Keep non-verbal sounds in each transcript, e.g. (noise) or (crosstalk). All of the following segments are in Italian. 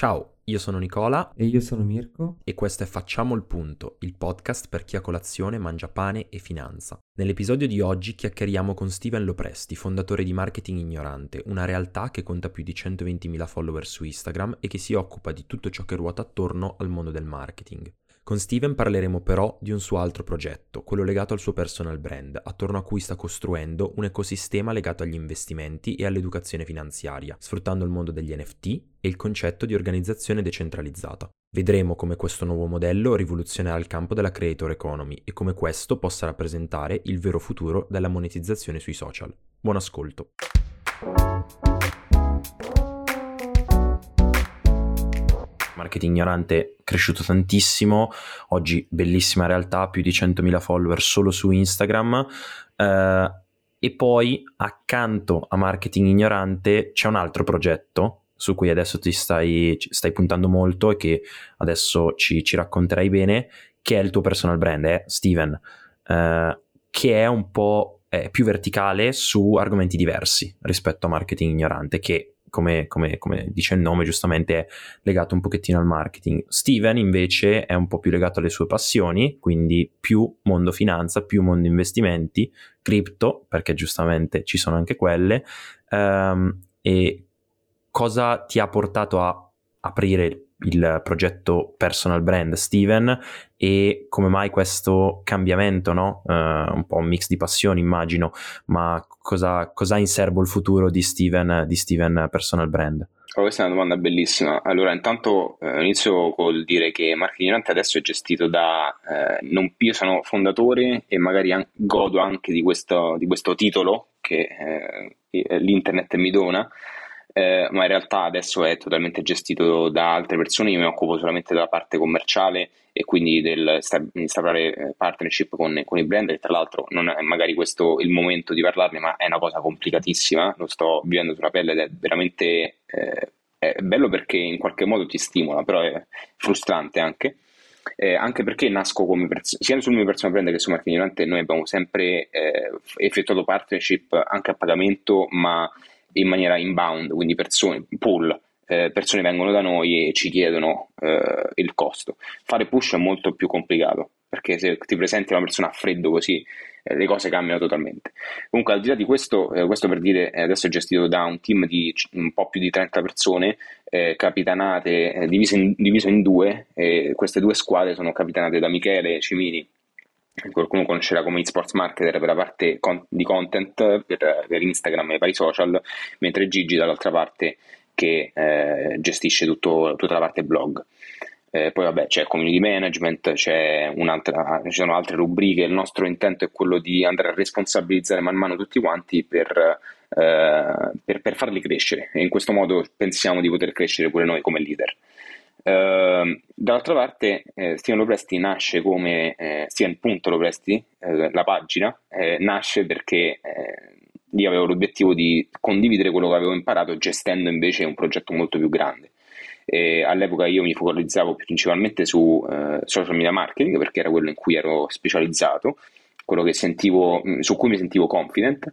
Ciao, io sono Nicola E io sono Mirko. e questo è Facciamo il punto, il podcast per chi a colazione mangia pane e finanza. Nell'episodio di oggi chiacchieriamo con Steven Lopresti, fondatore di Marketing Ignorante, una realtà che conta più di 120.000 follower su Instagram e che si occupa di tutto ciò che ruota attorno al mondo del marketing. Con Steven parleremo però di un suo altro progetto, quello legato al suo personal brand, attorno a cui sta costruendo un ecosistema legato agli investimenti e all'educazione finanziaria, sfruttando il mondo degli NFT e il concetto di organizzazione decentralizzata. Vedremo come questo nuovo modello rivoluzionerà il campo della creator economy e come questo possa rappresentare il vero futuro della monetizzazione sui social. Buon ascolto. Marketing ignorante cresciuto tantissimo, oggi bellissima realtà, più di 100.000 follower solo su Instagram. eh, e poi accanto a marketing ignorante c'è un altro progetto su cui adesso ti stai, stai puntando molto e che adesso ci, ci racconterai bene, che è il tuo personal brand, è Steven, eh, che è un po' è più verticale su argomenti diversi rispetto a marketing ignorante, che come, come- come dice il nome giustamente è legato un pochettino al marketing. Steven invece è un po' più legato alle sue passioni, quindi più mondo finanza, più mondo investimenti, cripto, perché giustamente ci sono anche quelle, ehm, e cosa ti ha portato a aprire il progetto personal brand Steven e come mai questo cambiamento, no? Eh, un po' un mix di passioni immagino, ma cosa, cosa ha in serbo il futuro di Steven, di Steven personal brand? Oh, questa è una domanda bellissima. Allora, intanto eh, inizio col dire che Marketing Ignorante adesso è gestito da... eh, non, io sono fondatore e magari an- godo anche di questo, di questo titolo che eh, l'internet mi dona, eh, ma in realtà adesso è totalmente gestito da altre persone. Io mi occupo solamente della parte commerciale e quindi del sta- instaurare eh, partnership con, con i brand. E tra l'altro non è magari questo il momento di parlarne, ma è una cosa complicatissima. Lo sto vivendo sulla pelle ed è veramente eh, è bello perché in qualche modo ti stimola, però è frustrante anche. Eh, anche perché nasco come pers- sia sul mio personal brand che su Marketing Ignorante noi abbiamo sempre eh, effettuato partnership anche a pagamento ma in maniera inbound, quindi persone, pool, eh, persone vengono da noi e ci chiedono eh, il costo. Fare push è molto più complicato perché se ti presenti una persona a freddo così eh, le cose cambiano totalmente. Comunque, al di là di questo, eh, questo per dire, eh, adesso è gestito da un team di un po' più di 30 persone, eh, capitanate, divise in, diviso in due. queste due squadre sono capitanate da Michele Cimini, qualcuno conoscerà come eSports Marketer per la parte con- di content per, per Instagram e i vari social, mentre Gigi dall'altra parte che eh, gestisce tutto- tutta la parte blog. Eh, poi vabbè c'è community management, c'è ci sono altre rubriche, il nostro intento è quello di andare a responsabilizzare man mano tutti quanti per, eh, per, per farli crescere e in questo modo pensiamo di poter crescere pure noi come leader. Eh, dall'altra parte eh, Steven Lopresti nasce come eh, Steven.Lopresti, eh, la pagina, eh, nasce perché eh, io avevo l'obiettivo di condividere quello che avevo imparato gestendo invece un progetto molto più grande. E all'epoca io mi focalizzavo principalmente su eh, social media marketing perché era quello in cui ero specializzato, quello sentivo, mh, su cui mi sentivo confident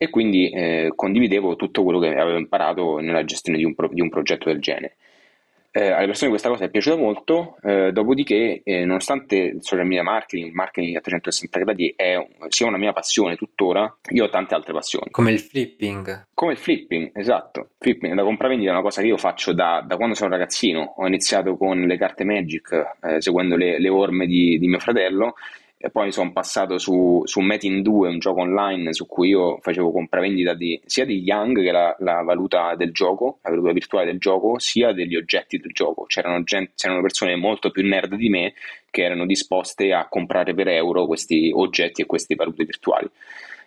e quindi condividevo tutto quello che avevo imparato nella gestione di un, pro- di un progetto del genere. Eh, alle persone questa cosa è piaciuta molto, eh, dopodiché, eh, nonostante il social media marketing, il marketing a 360 gradi è sia una mia passione tuttora, io ho tante altre passioni. Come il flipping. Come il flipping, esatto. Flipping, la compravendita è una cosa che io faccio da, da quando sono ragazzino. Ho iniziato con le carte Magic, eh, seguendo le, le orme di, di mio fratello, e poi sono passato su, su Metin 2, un gioco online su cui io facevo compravendita di, sia di Young, che la, la valuta del gioco, la valuta virtuale del gioco, sia degli oggetti del gioco. C'erano, gen- c'erano persone molto più nerd di me che erano disposte a comprare per euro questi oggetti e queste valute virtuali.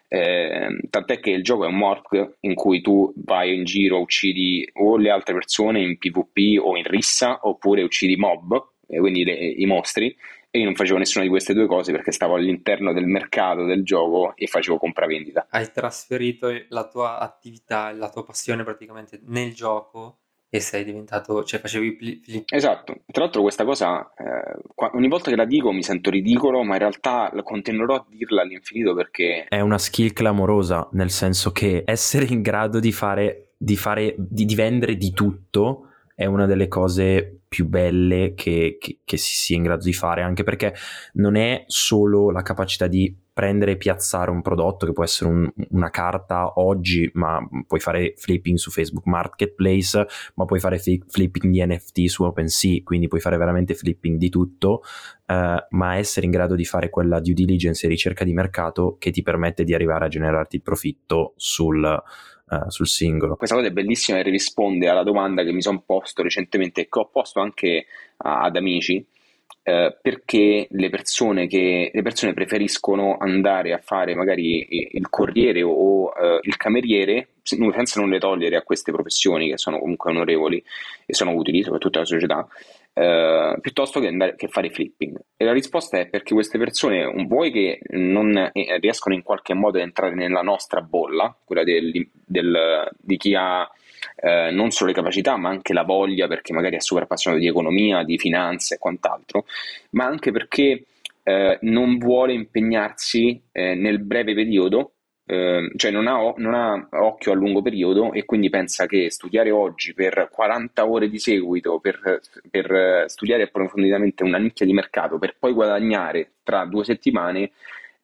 Eh, tant'è che il gioco è un morph in cui tu vai in giro, uccidi o le altre persone in PvP o in rissa, oppure uccidi mob, eh, quindi le- i mostri, e io non facevo nessuna di queste due cose perché stavo all'interno del mercato del gioco e facevo compravendita. Hai trasferito la tua attività, la tua passione praticamente nel gioco e sei diventato, cioè facevi pli-. Esatto, tra l'altro questa cosa eh, ogni volta che la dico mi sento ridicolo, ma in realtà continuerò a dirla all'infinito perché È una skill clamorosa, nel senso che essere in grado di fare, di, fare, di, di vendere di tutto è una delle cose più belle che, che, che si sia in grado di fare, anche perché non è solo la capacità di prendere e piazzare un prodotto che può essere un, una carta oggi, ma puoi fare flipping su Facebook Marketplace, ma puoi fare flipping di NFT su OpenSea, quindi puoi fare veramente flipping di tutto, eh, ma essere in grado di fare quella due diligence e ricerca di mercato che ti permette di arrivare a generarti il profitto sul, Uh, sul singolo. Questa cosa è bellissima e risponde alla domanda che mi sono posto recentemente e che ho posto anche a, ad amici eh, perché le persone, che, le persone preferiscono andare a fare magari il corriere o eh, il cameriere senza non le togliere a queste professioni che sono comunque onorevoli e sono utili soprattutto alla società eh, piuttosto che, andare, che fare flipping. E la risposta è perché queste persone vuoi che non eh, riescono in qualche modo ad entrare nella nostra bolla quella del, del, di chi ha eh, non solo le capacità, ma anche la voglia, perché magari è super appassionato di economia, di finanze e quant'altro, ma anche perché eh, non vuole impegnarsi eh, nel breve periodo, ehm, cioè non ha, non ha, occhio a lungo periodo e quindi pensa che studiare oggi per 40 ore di seguito, per, per studiare approfonditamente una nicchia di mercato, per poi guadagnare tra due settimane,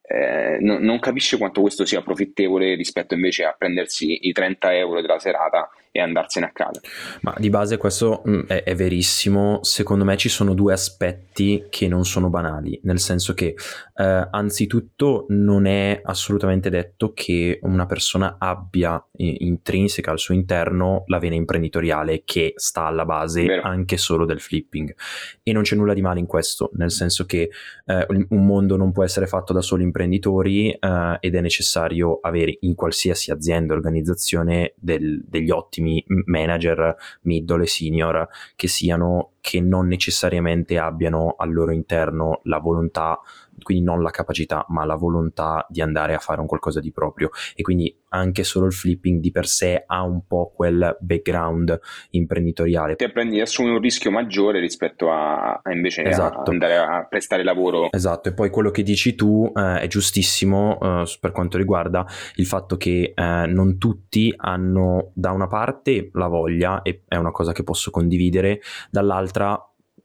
eh, no, non capisce quanto questo sia profittevole rispetto invece a prendersi i 30 euro della serata e andarsene a casa. Ma di base questo mm, è, è, verissimo, secondo me ci sono due aspetti che non sono banali, nel senso che eh, anzitutto non è assolutamente detto che una persona abbia intrinseca al suo interno la vena imprenditoriale che sta alla base Vero. anche solo del flipping e non c'è nulla di male in questo, nel senso che eh, un mondo non può essere fatto da soli imprenditori eh, ed è necessario avere in qualsiasi azienda, organizzazione del, degli ottimi ottimi manager middle e senior che siano che non necessariamente abbiano al loro interno la volontà quindi non la capacità, ma la volontà di andare a fare un qualcosa di proprio. E quindi anche solo il flipping di per sé ha un po' quel background imprenditoriale. Ti apprendi, assumi un rischio maggiore rispetto a, a invece esatto. a andare a prestare lavoro. Esatto, e poi quello che dici tu eh, è giustissimo eh, per quanto riguarda il fatto che eh, non tutti hanno da una parte la voglia, e è una cosa che posso condividere, dall'altra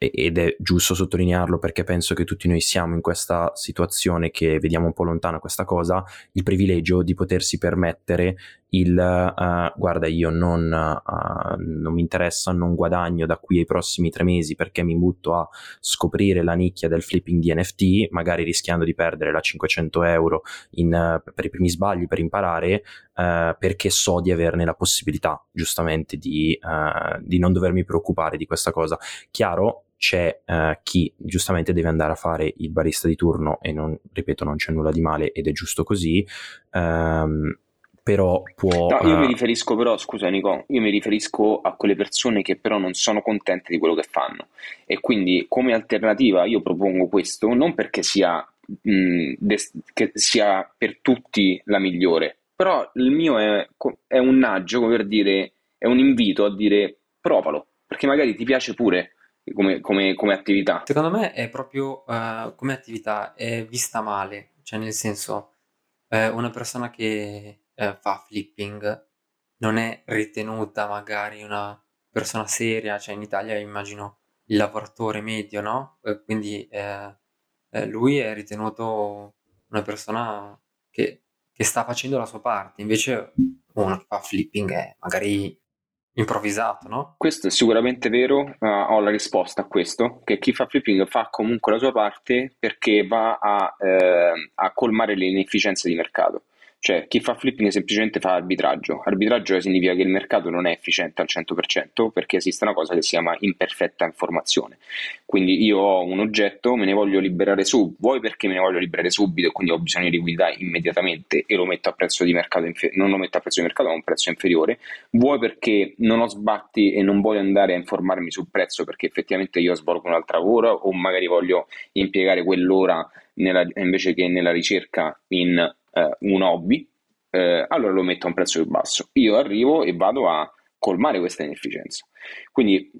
ed è giusto sottolinearlo perché penso che tutti noi siamo in questa situazione che vediamo un po' lontana questa cosa, il privilegio di potersi permettere il uh, guarda io non, uh, non mi interessa, non guadagno da qui ai prossimi tre mesi perché mi butto a scoprire la nicchia del flipping di NFT, magari rischiando di perdere la 500 euro in, uh, per i primi sbagli per imparare, perché so di averne la possibilità giustamente di, di non dovermi preoccupare di questa cosa. Chiaro, c'è uh, chi giustamente deve andare a fare il barista di turno e non, ripeto, non c'è nulla di male ed è giusto così. Um, però può... No, io uh... mi riferisco però, scusa Nico, io mi riferisco a quelle persone che però non sono contente di quello che fanno e quindi come alternativa io propongo questo non perché sia, mh, des- che sia per tutti la migliore, però il mio è, è un naggio, come per dire, è un invito a dire provalo, perché magari ti piace pure come, come, come attività. Secondo me è proprio uh, come attività, è vista male, cioè nel senso, uh, una persona che uh, fa flipping non è ritenuta magari una persona seria, cioè in Italia immagino il lavoratore medio, no? quindi lui è ritenuto una persona che, che sta facendo la sua parte, invece uno che fa flipping è magari improvvisato, no? Questo è sicuramente vero, uh, ho la risposta a questo, che chi fa flipping fa comunque la sua parte perché va a, eh, a colmare le inefficienze di mercato. Cioè, chi fa flipping semplicemente fa arbitraggio. Arbitraggio significa che il mercato non è efficiente al 100% perché esiste una cosa che si chiama imperfetta informazione. Quindi io ho un oggetto, me ne voglio liberare subito, vuoi perché me ne voglio liberare subito e quindi ho bisogno di liquidità immediatamente e lo metto a prezzo di mercato, infer- non lo metto a prezzo di mercato, ma a un prezzo inferiore, vuoi perché non ho sbatti e non voglio andare a informarmi sul prezzo perché effettivamente io svolgo un'altra ora o magari voglio impiegare quell'ora nella, invece che nella ricerca in eh, un hobby, eh, allora lo metto a un prezzo più basso. Io arrivo e vado a colmare questa inefficienza. Quindi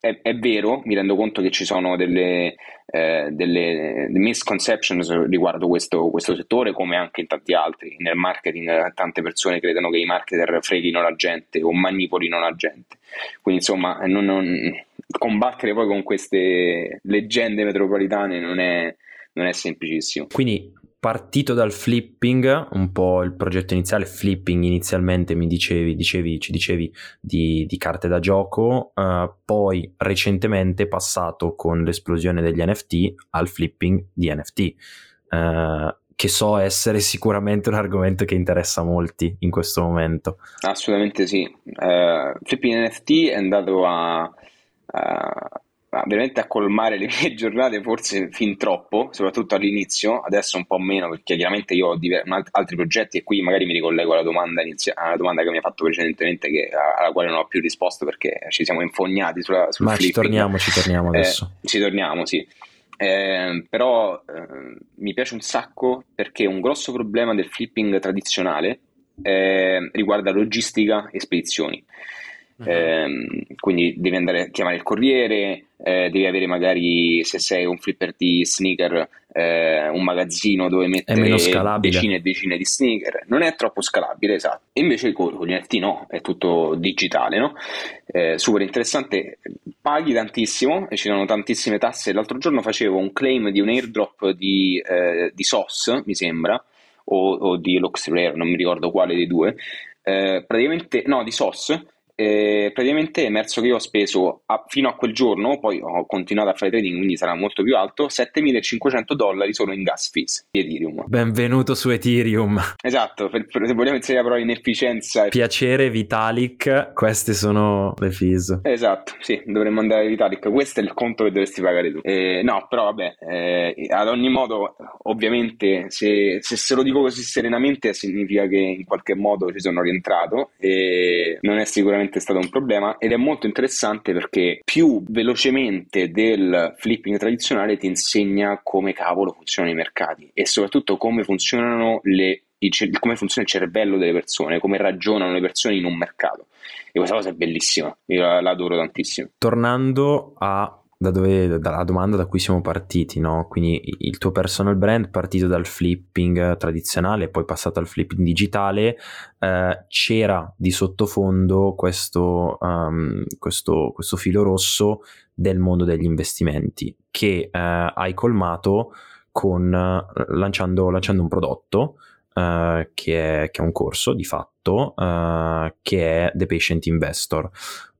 è, è, vero, mi rendo conto che ci sono delle, eh, delle misconceptions riguardo questo, questo, settore, come anche in tanti altri. Nel marketing tante persone credono che i marketer freghino la gente o manipolino la gente. Quindi insomma, non, non, combattere poi con queste leggende metropolitane non è, non è semplicissimo. Quindi partito dal flipping, un po' il progetto iniziale, flipping inizialmente mi dicevi, dicevi ci dicevi di, di carte da gioco, uh, poi recentemente passato con l'esplosione degli NFT al flipping di NFT, uh, eh, che so essere sicuramente un argomento che interessa molti in questo momento. Assolutamente sì, uh, flipping NFT è andato a veramente a colmare le (laughs) mie giornate forse fin troppo, soprattutto all'inizio, adesso un po' meno perché chiaramente io ho diver- altri progetti e qui magari mi ricollego alla domanda, inizia- alla domanda che mi ha fatto precedentemente che, alla quale non ho più risposto perché ci siamo infognati sulla, sul Ma flipping. ci torniamo, ci torniamo eh, adesso. Eh, ci torniamo, sì. Eh, però eh, mi piace un sacco perché un grosso problema del flipping tradizionale eh, riguarda logistica e spedizioni. Uh-huh. Eh, quindi devi andare a chiamare il corriere, eh, devi avere magari, se sei un flipper di sneaker, eh, un magazzino dove mettere decine e decine di sneaker. Non è troppo scalabile, esatto. E invece con, con gli NFT no, è tutto digitale, no? Eh, super interessante, paghi tantissimo e ci sono tantissime tasse. L'altro giorno facevo un claim di un airdrop di, eh, di SOS, mi sembra, o, o di Luxrare, non mi ricordo quale dei due. Eh, praticamente, no, di SOS e praticamente è emerso che io ho speso a, fino a quel giorno, poi ho continuato a fare trading, quindi sarà molto più alto, 7500 dollari solo in gas fees di Ethereum. Benvenuto su Ethereum. Esatto, per, per, se vogliamo inserire la parola inefficienza. Piacere Vitalik, queste sono le fees. Esatto, sì, dovremmo andare a Vitalik, questo è il conto che dovresti pagare tu. Eh, no, però vabbè, eh, ad ogni modo, ovviamente, se, se se lo dico così serenamente significa che in qualche modo ci sono rientrato e non è sicuramente sicuramente stato un problema ed è molto interessante perché più velocemente del flipping tradizionale ti insegna come cavolo funzionano i mercati e soprattutto come funzionano le come funziona il cervello delle persone, come ragionano le persone in un mercato. E questa cosa è bellissima, io la adoro tantissimo. Tornando a da dove, dalla domanda da cui siamo partiti, no? Quindi il tuo personal brand partito dal flipping tradizionale, poi passato al flipping digitale, eh, c'era di sottofondo questo, um, questo, questo, filo rosso del mondo degli investimenti che eh, hai colmato con, lanciando, lanciando un prodotto Uh, che, è, che, è, un corso di fatto uh, che è The Patient Investor.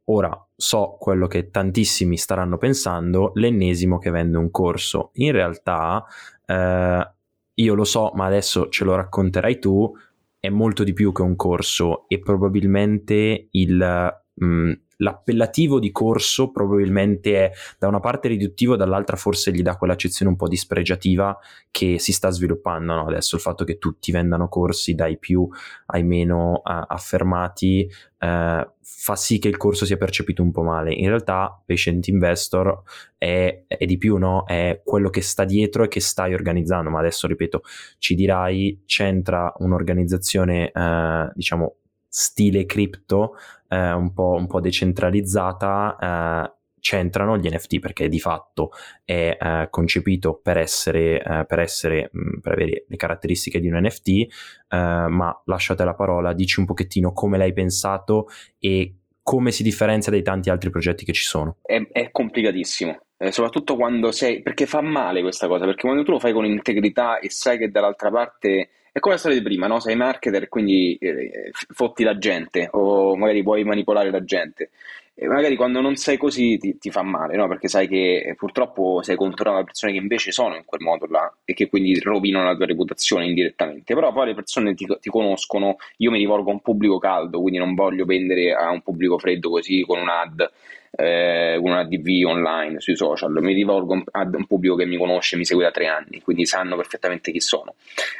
Ora so quello che tantissimi staranno pensando, l'ennesimo che vende un corso. In realtà eh, io lo so, ma adesso ce lo racconterai tu, è molto di più che un corso e probabilmente il, mh, l'appellativo di corso probabilmente è da una parte riduttivo, dall'altra forse gli dà quell'accezione un po' dispregiativa che si sta sviluppando no? adesso. Il fatto che tutti vendano corsi dai più ai meno uh, affermati uh, fa sì che il corso sia percepito un po' male. In realtà Patient Investor è, è di più, no? è quello che sta dietro e che stai organizzando, ma adesso ripeto, ci dirai, c'entra un'organizzazione, uh, diciamo, stile cripto eh, un, po', un, po', decentralizzata eh, c'entrano gli NFT perché di fatto è eh, concepito per essere, eh, per, essere mh, per avere le caratteristiche di un NFT eh, ma lasciate la parola dici un pochettino come l'hai pensato e come si differenzia dai tanti altri progetti che ci sono. È, è complicatissimo eh, soprattutto quando sei perché fa male questa cosa perché quando tu lo fai con integrità e sai che dall'altra parte è come la storia di prima, no? Sei marketer, quindi eh, fotti la gente o magari vuoi manipolare la gente. E magari quando non sei così ti, ti fa male, no? Perché sai che eh, purtroppo sei controllato da persone che invece sono in quel modo là e che quindi rovinano la tua reputazione indirettamente. Però poi le persone ti, ti conoscono, io mi rivolgo a un pubblico caldo, quindi non voglio vendere a un pubblico freddo così con un'ad eh, una DV online sui social, mi rivolgo ad un pubblico che mi conosce, mi segue da tre anni, quindi sanno perfettamente chi sono.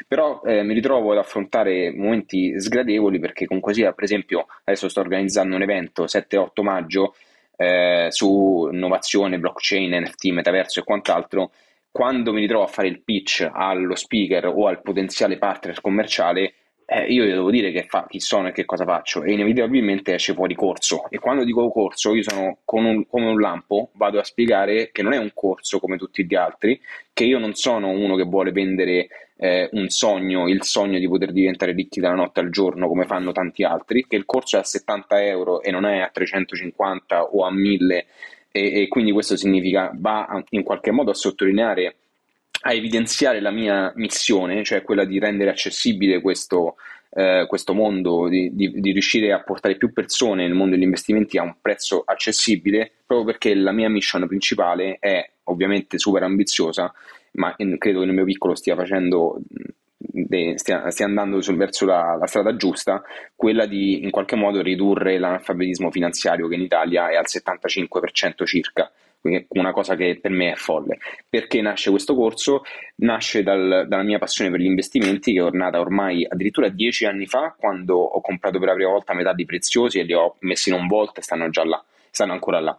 Però eh, mi ritrovo ad affrontare momenti sgradevoli perché comunque sia, per esempio, adesso sto organizzando un evento 7-8 maggio eh, su innovazione, blockchain, NFT, metaverso e quant'altro. Quando mi ritrovo a fare il pitch allo speaker o al potenziale partner commerciale, eh, io devo dire che fa, chi sono e che cosa faccio e inevitabilmente esce fuori corso. E quando dico corso io sono un, come un lampo vado a spiegare che non è un corso come tutti gli altri che io non sono uno che vuole vendere eh, un sogno, il sogno di poter diventare ricchi dalla notte al giorno come fanno tanti altri, che il corso è a 70 euro e non è a 350 o a 1000 e, e quindi questo significa va in qualche modo a sottolineare a evidenziare la mia missione, cioè quella di rendere accessibile questo, eh, questo mondo, di, di, di, riuscire a portare più persone nel mondo degli investimenti a un prezzo accessibile, proprio perché la mia mission principale è ovviamente super ambiziosa, ma credo che nel mio piccolo stia facendo stia, stia, andando sul, verso la, la, strada giusta, quella di in qualche modo ridurre l'analfabetismo finanziario che in Italia è al 75% circa una cosa che per me è folle. Perché nasce questo corso? Nasce dal, dalla mia passione per gli investimenti che è nata ormai addirittura dieci anni fa quando ho comprato per la prima volta metà di preziosi e li ho messi in un volt e stanno già là, stanno ancora là.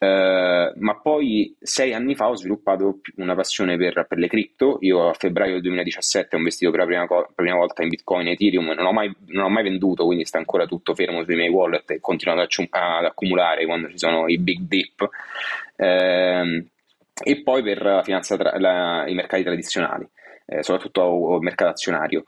Uh, ma poi sei anni fa ho sviluppato una passione per, per, le cripto. Io a febbraio del 2017 ho investito per la prima, la prima volta in Bitcoin e Ethereum, non ho, mai, non ho, mai, venduto, quindi sta ancora tutto fermo sui miei wallet e continuo ad, ad accumulare quando ci sono i big dip. Uh, e poi per tra, la, i mercati tradizionali, eh, soprattutto il mercato azionario.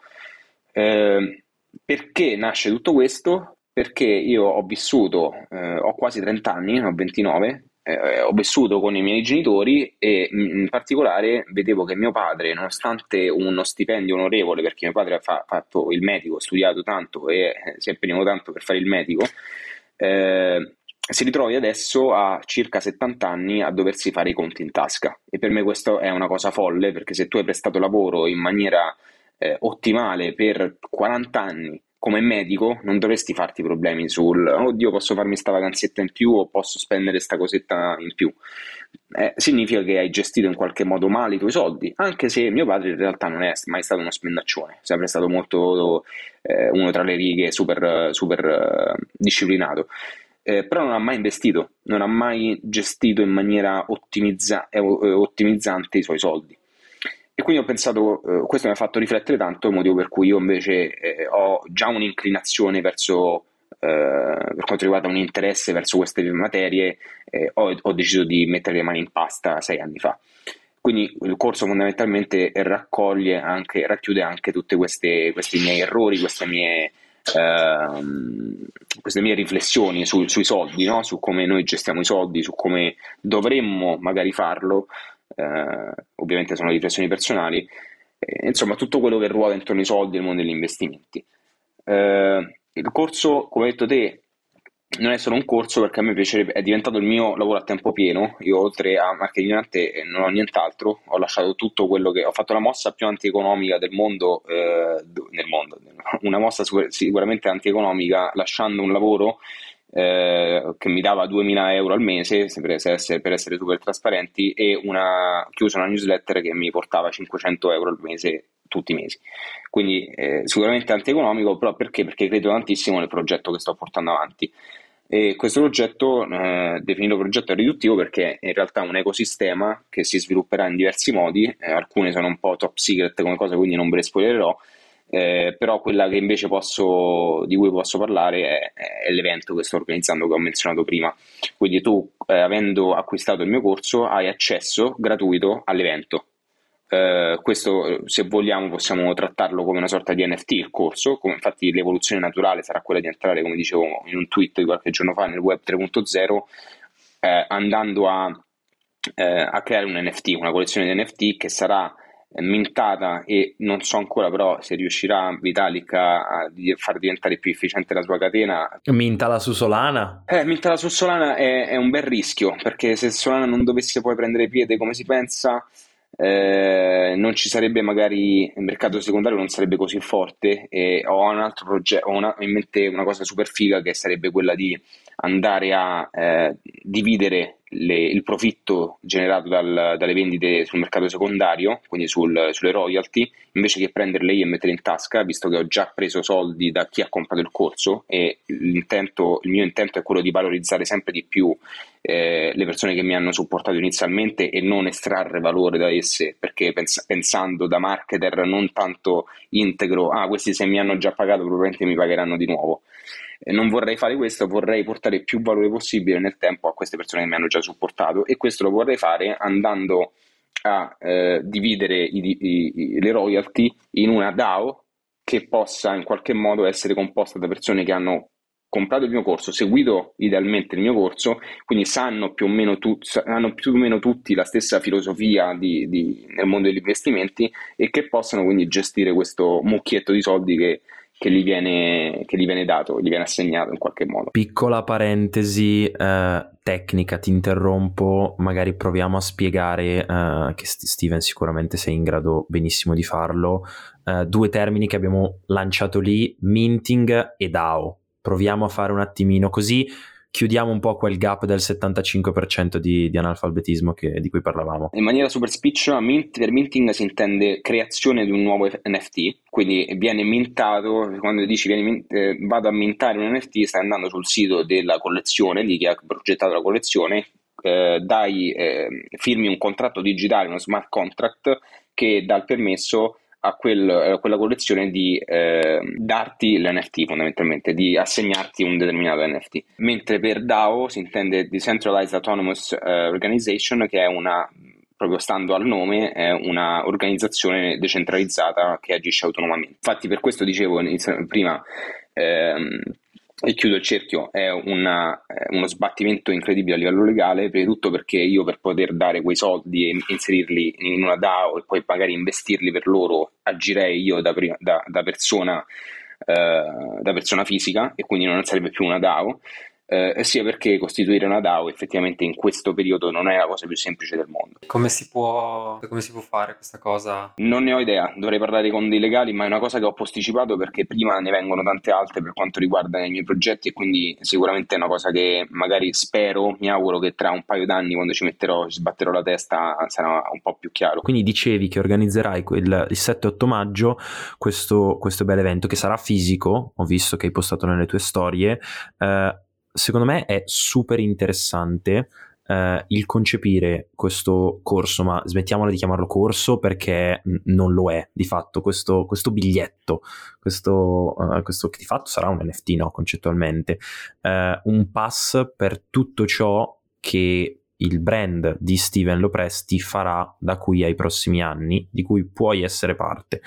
Eh, perché nasce tutto questo? Perché io ho vissuto, eh, ho quasi 30 anni, ho 29, eh, ho vissuto con i miei genitori e in particolare vedevo che mio padre, nonostante uno stipendio onorevole, perché mio padre ha fatto il medico, ha studiato tanto e eh, si è impegnato tanto per fare il medico, eh, si ritrovi adesso a circa 70 anni a doversi fare i conti in tasca. E per me questo è una cosa folle, perché se tu hai prestato lavoro in maniera eh, ottimale per 40 anni, come medico non dovresti farti problemi sul oddio posso farmi sta vacanzetta in più o posso spendere sta cosetta in più. Eh, significa che hai gestito in qualche modo male i tuoi soldi anche se mio padre in realtà non è mai stato uno spendaccione è sempre stato molto eh, uno tra le righe super, super uh, disciplinato. Eh, però non ha mai investito non ha mai gestito in maniera ottimizza- eh, ottimizzante i suoi soldi e quindi ho pensato, eh, questo mi ha fatto riflettere tanto, il motivo per cui io invece eh, ho già un'inclinazione verso, eh, per quanto riguarda un interesse verso queste materie, eh, ho, ho, deciso di mettere le mani in pasta sei anni fa. Quindi il corso fondamentalmente raccoglie anche, racchiude anche tutti questi miei errori, queste mie, ehm, queste mie riflessioni su, sui soldi, no? su come noi gestiamo i soldi, su come dovremmo magari farlo eh, ovviamente sono riflessioni personali, eh, insomma tutto quello che ruota intorno ai soldi nel mondo degli investimenti. Eh, il corso, come hai detto te, non è solo un corso perché a me piacerebbe, è diventato il mio lavoro a tempo pieno. Io oltre a marketing ante non ho nient'altro, ho lasciato tutto quello che ho fatto la mossa più antieconomica del mondo, eh, nel mondo, una mossa sicuramente antieconomica lasciando un lavoro eh, che mi dava 2000 euro al mese per essere, per essere super trasparenti e una chiusa una newsletter che mi portava 500 euro al mese tutti i mesi quindi eh, sicuramente antieconomico però perché? perché credo tantissimo nel progetto che sto portando avanti e questo progetto, eh, definito progetto riduttivo perché è in realtà un ecosistema che si svilupperà in diversi modi, eh, alcune sono un po' top secret come cose, quindi non ve le spoilerò, eh, però quella che invece posso, di cui posso parlare è, è, l'evento che sto organizzando che ho menzionato prima. Quindi tu, eh, avendo acquistato il mio corso, hai accesso gratuito all'evento. Eh, questo, se vogliamo, possiamo trattarlo come una sorta di NFT il corso, come infatti l'evoluzione naturale sarà quella di entrare, come dicevo in un tweet di qualche giorno fa, nel web 3.0, eh, andando a, eh, a creare un NFT, una collezione di NFT che sarà mintata e non so ancora però se riuscirà Vitalik a, far diventare più efficiente la sua catena. Mintala su Solana? Eh, mintala su Solana è, è, un bel rischio perché se Solana non dovesse poi prendere piede come si pensa eh, non ci sarebbe magari il mercato secondario non sarebbe così forte e ho un altro progetto ho una, in mente una cosa super figa che sarebbe quella di andare a eh, dividere le, il profitto generato dal, dalle vendite sul mercato secondario, quindi sul, sulle royalty, invece che prenderle io e metterle in tasca, visto che ho già preso soldi da chi ha comprato il corso e il mio intento è quello di valorizzare sempre di più eh, le persone che mi hanno supportato inizialmente e non estrarre valore da esse, perché pens- pensando da marketer non tanto integro, ah questi se mi hanno già pagato probabilmente mi pagheranno di nuovo non vorrei fare questo, vorrei portare più valore possibile nel tempo a queste persone che mi hanno già supportato e questo lo vorrei fare andando a eh, dividere i, i, le royalty in una DAO che possa in qualche modo essere composta da persone che hanno comprato il mio corso, seguito idealmente il mio corso, quindi sanno più o meno, tu, hanno più o meno tutti la stessa filosofia di, di, nel mondo degli investimenti e che possano quindi gestire questo mucchietto di soldi che che gli, viene, che gli viene dato, gli viene assegnato in qualche modo. Piccola parentesi eh, tecnica, ti interrompo, magari proviamo a spiegare, eh, che Steven sicuramente sei in grado benissimo di farlo, eh, due termini che abbiamo lanciato lì, minting e DAO. Proviamo a fare un attimino così chiudiamo un po' quel gap del 75% di, di analfabetismo che, di cui parlavamo. In maniera super spiccia, mint, per minting si intende creazione di un nuovo NFT, quindi viene mintato, quando dici viene, eh, vado a mintare un NFT, stai andando sul sito della collezione, di chi ha progettato la collezione, eh, dai, eh, firmi un contratto digitale, uno smart contract, che dà il permesso a, quel, a quella collezione di eh, darti l'NFT fondamentalmente, di assegnarti un determinato NFT. Mentre per DAO si intende Decentralized Autonomous uh, Organization, che è una proprio stando al nome, è un'organizzazione decentralizzata che agisce autonomamente. Infatti, per questo dicevo prima, ehm, e chiudo il cerchio, è una, uno sbattimento incredibile a livello legale, prima di tutto perché io per poter dare quei soldi e inserirli in una DAO e poi magari investirli per loro, agirei io da, da, da persona, eh, da persona fisica e quindi non sarebbe più una DAO eh, sia perché costituire una DAO effettivamente in questo periodo non è la cosa più semplice del mondo. Come si può, come si può fare questa cosa? Non ne ho idea, dovrei parlare con dei legali, ma è una cosa che ho posticipato perché prima ne vengono tante altre per quanto riguarda i miei progetti e quindi sicuramente è una cosa che magari spero, mi auguro che tra un paio d'anni quando ci metterò, ci sbatterò la testa sarà un po' più chiaro. Quindi dicevi che organizzerai il, il 7-8 maggio questo, questo bel evento che sarà fisico, ho visto che hai postato nelle tue storie. Eh, secondo me è super interessante eh, il concepire questo corso, ma smettiamola di chiamarlo corso perché n- non lo è di fatto, questo, questo biglietto, questo, uh, questo, che di fatto sarà un NFT, no, concettualmente, uh, un pass per tutto ciò che il brand di Steven Lopresti farà da qui ai prossimi anni, di cui puoi essere parte,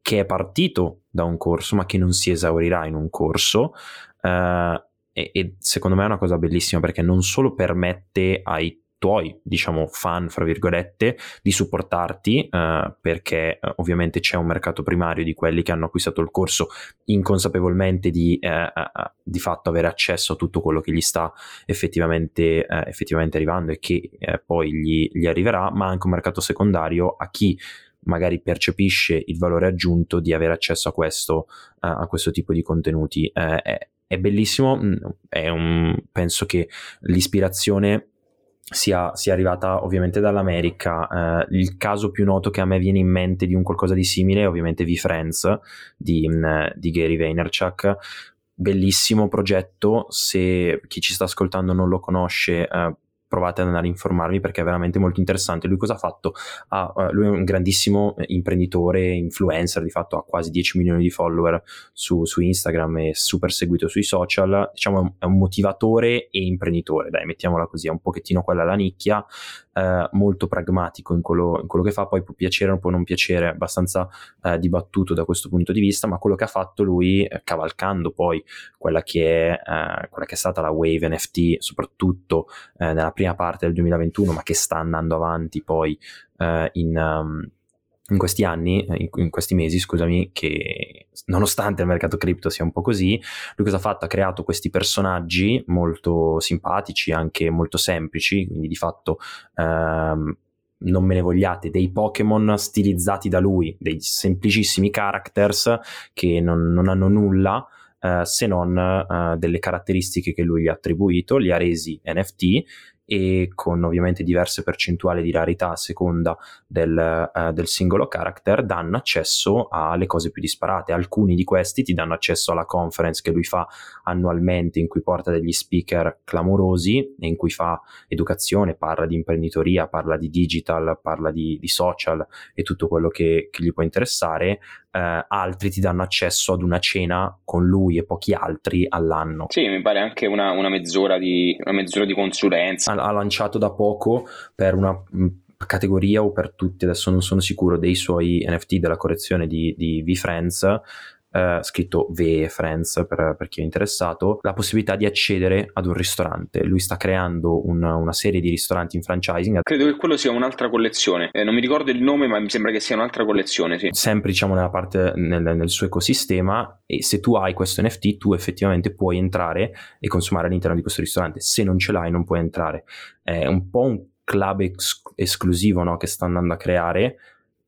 che è partito da un corso, ma che non si esaurirà in un corso. Uh, e, e, secondo me è una cosa bellissima perché non solo permette ai tuoi, diciamo, fan, fra virgolette, di supportarti, eh, perché eh, ovviamente c'è un mercato primario di quelli che hanno acquistato il corso inconsapevolmente di, eh, eh, eh di fatto avere accesso a tutto quello che gli sta effettivamente, eh, effettivamente arrivando e che poi gli, gli arriverà, ma anche un mercato secondario a chi magari percepisce il valore aggiunto di avere accesso a questo, a questo tipo di contenuti. Eh, è bellissimo, mm, è un, penso che l'ispirazione sia, sia, arrivata ovviamente dall'America. Eh, il caso più noto che a me viene in mente di un qualcosa di simile è ovviamente V-Friends di, mm, di Gary Vaynerchuk. Bellissimo progetto, se chi ci sta ascoltando non lo conosce, eh, provate ad andare a informarvi perché è veramente molto interessante. Lui cosa ha fatto? Ah, lui è un grandissimo imprenditore, influencer, di fatto ha quasi 10 milioni di follower su, su Instagram e super seguito sui social. Diciamo è un motivatore e imprenditore, dai, mettiamola così, è un pochettino quella la nicchia, eh, molto pragmatico in quello, in quello, che fa, poi può piacere o può non piacere, abbastanza eh, dibattuto da questo punto di vista, ma quello che ha fatto lui, eh, cavalcando poi quella che, è, eh, quella che è stata la wave NFT, soprattutto eh, nella prima parte del 2021, ma che sta andando avanti poi eh, in... Um, in questi anni, in, in, questi mesi, scusami, che nonostante il mercato cripto sia un po' così, lui cosa ha fatto? Ha creato questi personaggi molto simpatici, anche molto semplici, quindi di fatto ehm, non me ne vogliate, dei Pokémon stilizzati da lui, dei semplicissimi characters che non, non hanno nulla. Uh, se non uh, delle caratteristiche che lui gli ha attribuito, li ha resi NFT e con ovviamente diverse percentuali di rarità a seconda del, uh, del, singolo character danno accesso alle cose più disparate. Alcuni di questi ti danno accesso alla conference che lui fa annualmente in cui porta degli speaker clamorosi e in cui fa educazione, parla di imprenditoria, parla di digital, parla di, di social e tutto quello che, che gli può interessare eh, altri ti danno accesso ad una cena con lui e pochi altri all'anno. Sì, mi pare anche una, una, mezz'ora, di, una mezz'ora di consulenza. Ha, lanciato da poco per una mm, categoria o per tutti, adesso non sono sicuro, dei suoi NFT della collezione di, di VFriends eh, scritto VE Friends per, per, chi è interessato, la possibilità di accedere ad un ristorante. Lui sta creando un, una serie di ristoranti in franchising. Credo che quello sia un'altra collezione, eh, non mi ricordo il nome, ma mi sembra che sia un'altra collezione. Sì. Sempre diciamo nella parte nel, nel suo ecosistema e se tu hai questo NFT tu effettivamente puoi entrare e consumare all'interno di questo ristorante. Se non ce l'hai non puoi entrare. È un po' un club ex- esclusivo no, che sta andando a creare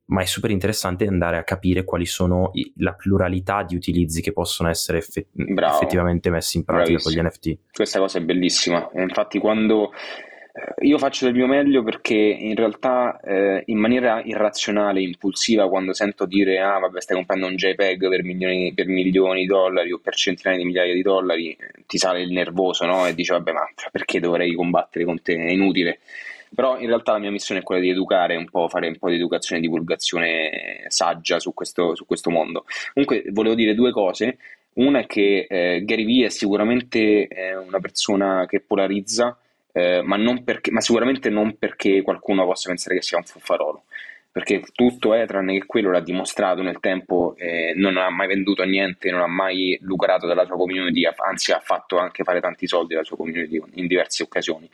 ma è super interessante andare a capire quali sono i, la pluralità di utilizzi che possono essere effe- effettivamente messi in pratica Bravissimo. con gli NFT. Questa cosa è bellissima. Infatti, quando eh, io faccio del mio meglio perché in realtà eh, in maniera irrazionale, impulsiva, quando sento dire ah vabbè stai comprando un JPEG per milioni, per milioni di dollari o per centinaia di migliaia di dollari, ti sale il nervoso no? e dici vabbè ma perché dovrei combattere con te? È inutile però in realtà la mia missione è quella di educare un po', fare un po' di educazione e divulgazione saggia su questo, su questo mondo. Comunque volevo dire due cose. Una è che eh, Gary Vee è sicuramente eh, una persona che polarizza, eh, ma, perché, ma, sicuramente non perché qualcuno possa pensare che sia un fuffarolo, perché tutto è tranne che quello l'ha dimostrato nel tempo, eh, non ha mai venduto niente, non ha mai lucrato dalla sua community, anzi ha fatto anche fare tanti soldi alla sua community in diverse occasioni.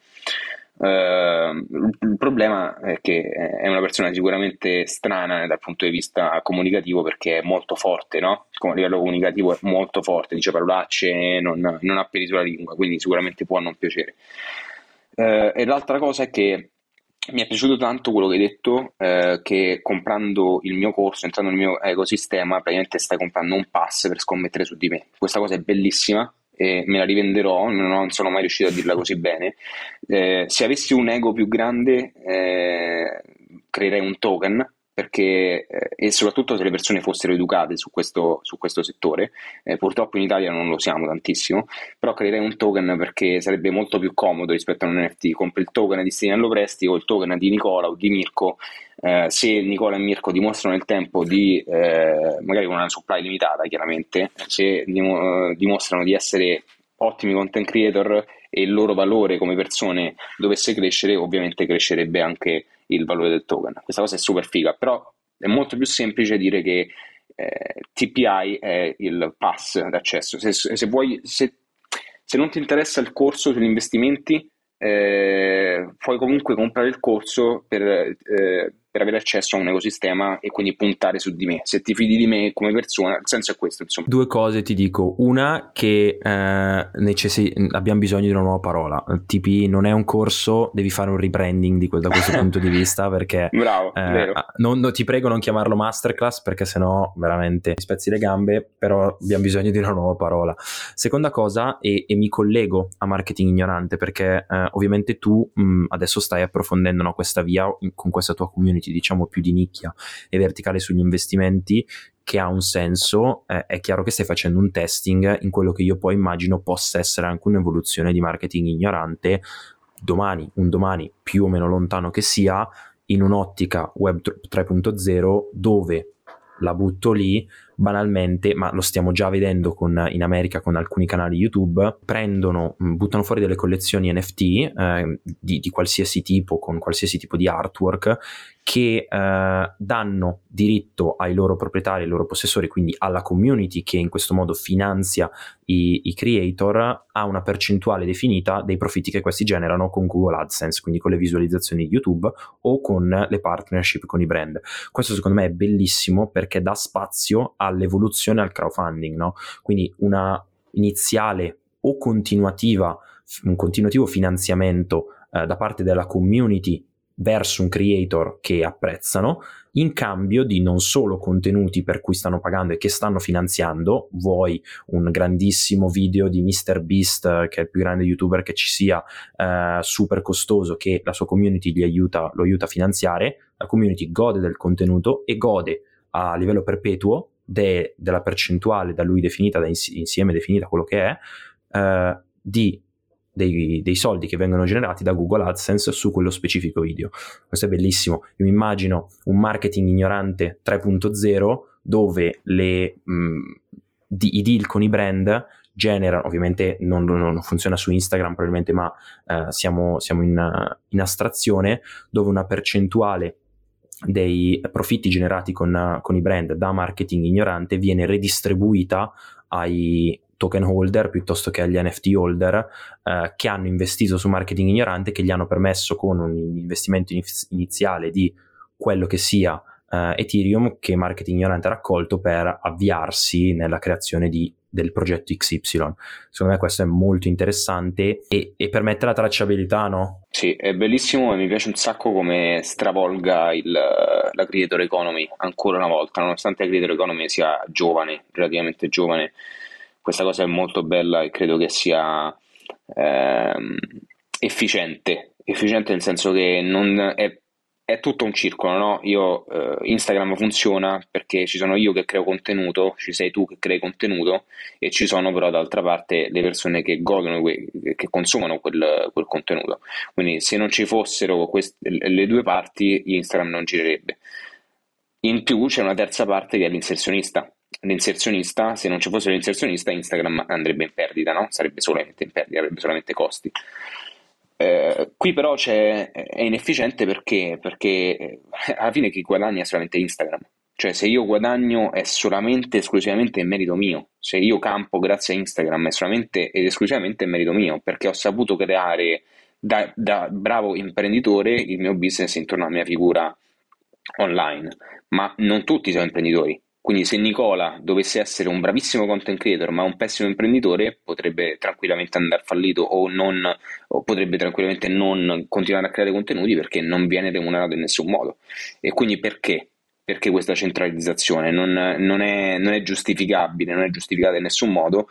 Uh, il problema è che è una persona sicuramente strana dal punto di vista comunicativo perché è molto forte, no? Come a livello comunicativo è molto forte, dice parolacce, non, non ha peli sulla lingua, quindi sicuramente può non piacere. Uh, e l'altra cosa è che mi è piaciuto tanto quello che hai detto, eh, che comprando il mio corso, entrando nel mio ecosistema, praticamente stai comprando un pass per scommettere su di me. Questa cosa è bellissima e me la rivenderò, non, sono mai riuscito a dirla così bene. Eh, se avessi un ego più grande, eh, creerei un token perché, eh, e soprattutto se le persone fossero educate su questo, su questo settore, eh, purtroppo in Italia non lo siamo tantissimo, però creerei un token perché sarebbe molto più comodo rispetto a un NFT, compri il token di Stinello Presti o il token di Nicola o di Mirko, eh, se Nicola e Mirko dimostrano nel tempo di, eh, magari con una supply limitata chiaramente, se dim- dimostrano di essere ottimi content creator e il loro valore come persone dovesse crescere, ovviamente crescerebbe anche il valore del token. Questa cosa è super figa, però è molto più semplice dire che eh, TPI è il pass d'accesso. Se, se, vuoi, se, se non ti interessa il corso sugli investimenti, eh, puoi comunque comprare il corso per, eh, per avere accesso a un ecosistema e quindi puntare su di me. Se ti fidi di me come persona, il senso è questo. Insomma. Due cose ti dico. Una che eh, necessi- abbiamo bisogno di una nuova parola. TP non è un corso, devi fare un rebranding di que- da questo punto di vista perché... (laughs) Bravo, eh, non, no, ti prego non chiamarlo masterclass perché sennò veramente mi spezzi le gambe, però abbiamo bisogno di una nuova parola. Seconda cosa, e, e mi collego a marketing ignorante perché eh, ovviamente tu mh, adesso stai approfondendo no, questa via con questa tua community community diciamo più di nicchia e verticale sugli investimenti che ha un senso, eh, è chiaro che stai facendo un testing in quello che io poi immagino possa essere anche un'evoluzione di marketing ignorante domani, un domani più o meno lontano che sia, in un'ottica web 3.0 dove la butto lì banalmente, ma lo stiamo già vedendo con, in America con alcuni canali YouTube, prendono, mm, buttano fuori delle collezioni NFT eh, di, di, qualsiasi tipo, con qualsiasi tipo di artwork, che eh, danno diritto ai loro proprietari, ai loro possessori, quindi alla community che in questo modo finanzia i, i, creator, a una percentuale definita dei profitti che questi generano con Google AdSense, quindi con le visualizzazioni di YouTube o con le partnership con i brand. Questo secondo me è bellissimo perché dà spazio all'evoluzione al crowdfunding, no? quindi una iniziale o continuativa, un continuativo finanziamento eh, da parte della community verso un creator che apprezzano in cambio di non solo contenuti per cui stanno pagando e che stanno finanziando, vuoi un grandissimo video di MrBeast che è il più grande youtuber che ci sia, eh, super costoso che la sua community aiuta, lo aiuta a finanziare, la community gode del contenuto e gode a livello perpetuo de, della percentuale da lui definita, da insieme definita quello che è, eh, di dei, dei, soldi che vengono generati da Google AdSense su quello specifico video. Questo è bellissimo. Io mi immagino un marketing ignorante 3.0 dove le, mh, di, i deal con i brand generano, ovviamente non, non, funziona su Instagram probabilmente, ma eh, siamo, siamo in, in, astrazione, dove una percentuale dei profitti generati con, con i brand da marketing ignorante viene redistribuita ai token holder piuttosto che agli NFT holder eh, che hanno investito su marketing ignorante che gli hanno permesso con un investimento iniziale di quello che sia eh, Ethereum che marketing ignorante ha raccolto per avviarsi nella creazione di, del progetto XY. Secondo me questo è molto interessante e, e permette la tracciabilità, no? Sì, è bellissimo e mi piace un sacco come stravolga il, la creator economy ancora una volta, nonostante la creator economy sia giovane, relativamente giovane questa cosa è molto bella e credo che sia ehm, efficiente, efficiente nel senso che non è, è tutto un circolo, no? Io, eh, Instagram funziona perché ci sono io che creo contenuto, ci sei tu che crei contenuto e ci sono però d'altra parte le persone che godono, che consumano quel, quel contenuto. Quindi se non ci fossero queste, le due parti, Instagram non girerebbe. In più c'è una terza parte che è l'inserzionista l'inserzionista, se non ci fosse l'inserzionista, Instagram andrebbe in perdita, no? Sarebbe solamente in perdita, avrebbe solamente costi. Eh, qui però è inefficiente perché, perché eh, alla fine chi guadagna è solamente Instagram. Cioè, se io guadagno è solamente esclusivamente in merito mio. Se io campo grazie a Instagram è solamente ed esclusivamente in merito mio, perché ho saputo creare da, da bravo imprenditore il mio business intorno alla mia figura online. Ma non tutti sono imprenditori quindi se Nicola dovesse essere un bravissimo content creator ma un pessimo imprenditore, potrebbe tranquillamente andare fallito o, non, o potrebbe tranquillamente non continuare a creare contenuti perché non viene remunerato in nessun modo. E quindi perché? Perché questa centralizzazione non, non, è, non è giustificabile, non è giustificata in nessun modo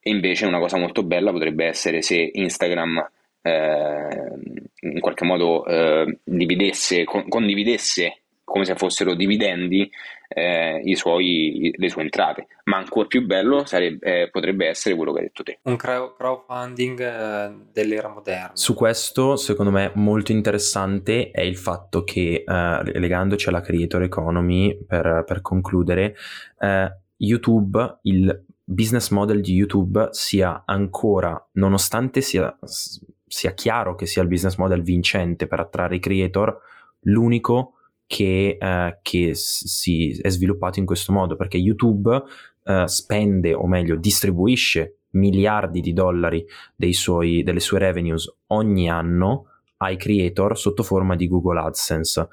e invece una cosa molto bella potrebbe essere se Instagram eh, in qualche modo eh, dividesse, con, condividesse come se fossero dividendi eh, i suoi, le sue entrate. Ma ancora più bello sarebbe, eh, potrebbe essere quello che hai detto te. Un crowdfunding eh, dell'era moderna. Su questo, secondo me, molto interessante è il fatto che, eh, legandoci alla creator economy, per, per concludere, eh, YouTube, il business model di YouTube sia ancora, nonostante sia, sia chiaro che sia il business model vincente per attrarre i creator, l'unico che, eh, che si è sviluppato in questo modo, perché YouTube eh, spende, o meglio, distribuisce miliardi di dollari suoi, delle sue revenues ogni anno ai creator sotto forma di Google AdSense.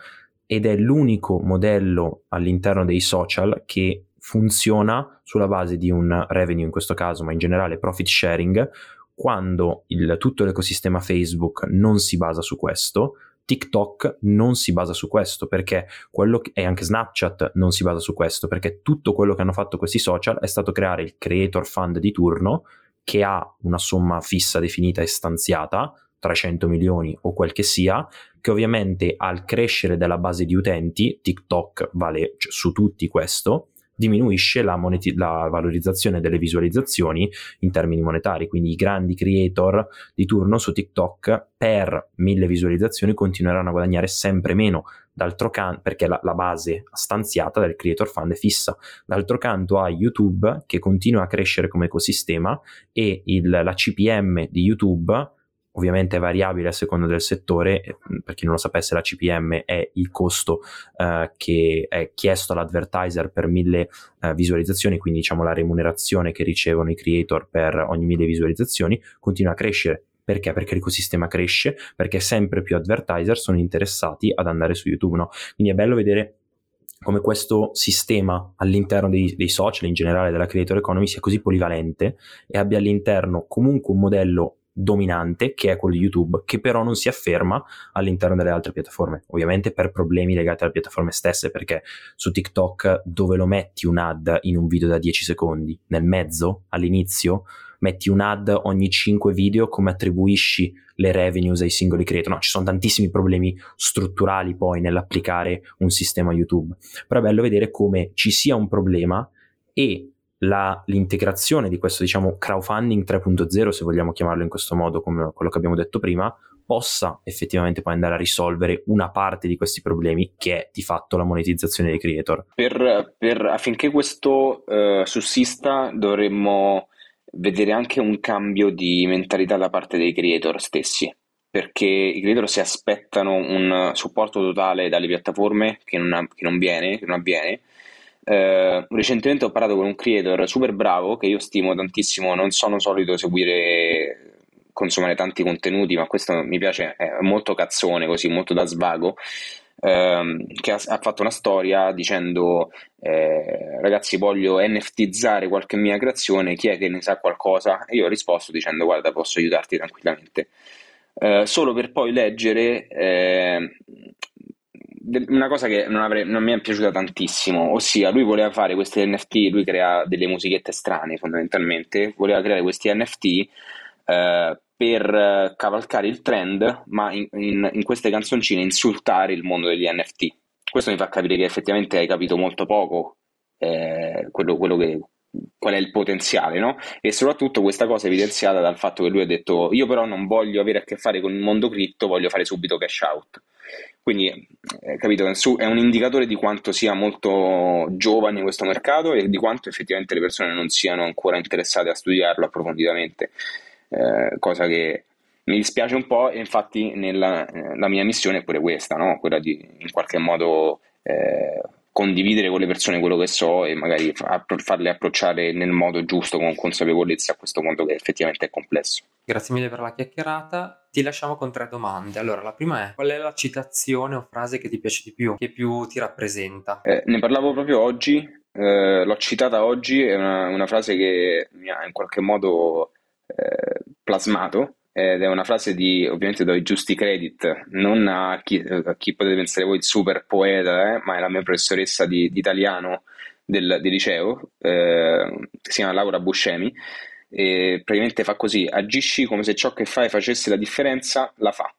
Ed è l'unico modello all'interno dei social che funziona sulla base di un revenue in questo caso, ma in generale profit sharing, quando il, tutto l'ecosistema Facebook non si basa su questo, TikTok non si basa su questo perché quello che, e anche Snapchat non si basa su questo perché tutto quello che hanno fatto questi social è stato creare il creator fund di turno che ha una somma fissa definita e stanziata 300 milioni o quel che sia, che ovviamente al crescere della base di utenti, TikTok vale cioè, su tutti questo, diminuisce la, moneti- la, valorizzazione delle visualizzazioni in termini monetari. Quindi i grandi creator di turno su TikTok per mille visualizzazioni continueranno a guadagnare sempre meno. D'altro canto, perché la, la base stanziata del creator fund è fissa. D'altro canto ha YouTube che continua a crescere come ecosistema e il, la CPM di YouTube ovviamente è variabile a seconda del settore, per chi non lo sapesse la CPM è il costo eh, che è chiesto all'advertiser per mille eh, visualizzazioni, quindi diciamo la remunerazione che ricevono i creator per ogni mille visualizzazioni, continua a crescere. Perché? Perché l'ecosistema cresce, perché sempre più advertiser sono interessati ad andare su YouTube, no? Quindi è bello vedere come questo sistema all'interno dei, dei, social, in generale della creator economy, sia così polivalente e abbia all'interno comunque un modello dominante, che è quello di YouTube, che però non si afferma all'interno delle altre piattaforme, ovviamente per problemi legati alle piattaforme stesse, perché su TikTok dove lo metti un ad in un video da 10 secondi, nel mezzo, all'inizio, metti un ad ogni 5 video, come attribuisci le revenues ai singoli creator? No, ci sono tantissimi problemi strutturali poi nell'applicare un sistema YouTube, però è bello vedere come ci sia un problema e la, l'integrazione di questo diciamo crowdfunding 3.0 se vogliamo chiamarlo in questo modo come quello che abbiamo detto prima possa effettivamente poi andare a risolvere una parte di questi problemi che è di fatto la monetizzazione dei creator. Per, per, affinché questo uh, sussista dovremmo vedere anche un cambio di mentalità da parte dei creator stessi perché i creator si aspettano un supporto totale dalle piattaforme che non, ha, che non viene, che non avviene eh, recentemente ho parlato con un creator super bravo che io stimo tantissimo, non sono solito seguire, consumare tanti contenuti, ma questo mi piace, è molto cazzone così, molto da svago. Ehm, che ha, ha, fatto una storia dicendo eh, ragazzi voglio NFTizzare qualche mia creazione chi è che ne sa qualcosa? E io ho risposto dicendo guarda posso aiutarti tranquillamente. Eh, solo per poi leggere eh, una cosa che non, avrei, non, mi è piaciuta tantissimo, ossia lui voleva fare questi NFT, lui crea delle musichette strane fondamentalmente, voleva creare questi NFT eh, per cavalcare il trend, ma in, in, in, queste canzoncine insultare il mondo degli NFT. Questo mi fa capire che effettivamente hai capito molto poco eh, quello, quello che, qual è il potenziale, no? E soprattutto questa cosa è evidenziata dal fatto che lui ha detto io però non voglio avere a che fare con il mondo cripto, voglio fare subito cash out. Quindi, eh, capito, è un indicatore di quanto sia molto giovane questo mercato e di quanto effettivamente le persone non siano ancora interessate a studiarlo approfonditamente, eh, cosa che mi dispiace un po' e infatti nella, eh, la mia missione è pure questa, no? quella di in qualche modo eh, condividere con le persone quello che so e magari farle approcciare nel modo giusto con consapevolezza a questo mondo che effettivamente è complesso. Grazie mille per la chiacchierata. Ti lasciamo con tre domande. Allora, la prima è: qual è la citazione o frase che ti piace di più, che più ti rappresenta? Eh, ne parlavo proprio oggi, eh, l'ho citata oggi, è una, una, frase che mi ha in qualche modo eh, plasmato ed è una frase di, ovviamente do i giusti credit, non a chi, a chi potete pensare voi il super poeta, eh, ma è la mia professoressa di, di italiano del, di liceo, eh, si chiama Laura Buscemi, e praticamente fa così, agisci come se ciò che fai facesse la differenza, la fa.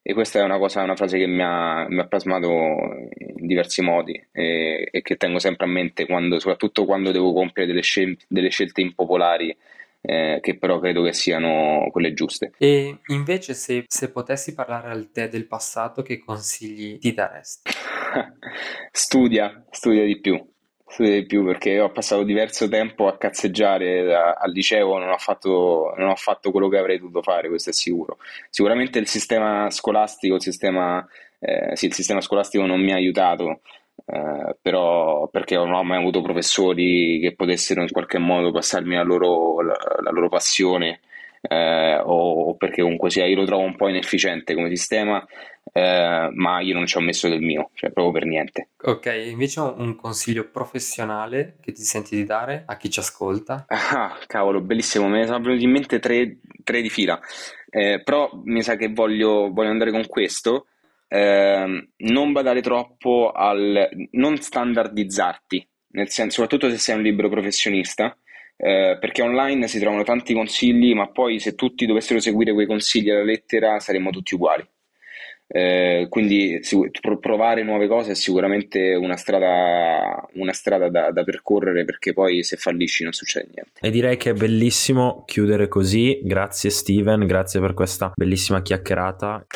E questa è una cosa, una frase che mi ha, mi ha plasmato in diversi modi e, e, che tengo sempre a mente, quando, soprattutto quando devo compiere delle, scel- delle scelte impopolari eh, che però credo che siano quelle giuste. E invece se, se potessi parlare al te del passato, che consigli ti daresti? (laughs) studia, studia di più. Studia di più perché ho passato diverso tempo a cazzeggiare al liceo, non ho, fatto, non ho fatto quello che avrei dovuto fare, questo è sicuro. Sicuramente il sistema scolastico, il sistema, eh, sì, il sistema scolastico non mi ha aiutato eh, però perché non ho mai avuto professori che potessero in qualche modo passarmi la loro, la, la loro passione eh, o, o, perché comunque sia io lo trovo un po' inefficiente come sistema eh, ma io non ci ho messo del mio cioè proprio per niente. Ok invece un consiglio professionale che ti senti di dare a chi ci ascolta. Ah cavolo bellissimo me ne sono venuti in mente tre, tre di fila. Eh, però mi sa che voglio, voglio andare con questo eh, non badare troppo al non standardizzarti, nel senso, soprattutto se sei un libero professionista, eh, perché online si trovano tanti consigli, ma poi se tutti dovessero seguire quei consigli alla lettera saremmo tutti uguali. Eh, quindi provare nuove cose è sicuramente una strada, una strada da, da, percorrere perché poi se fallisci non succede niente. E direi che è bellissimo chiudere così. Grazie Steven, grazie per questa bellissima chiacchierata.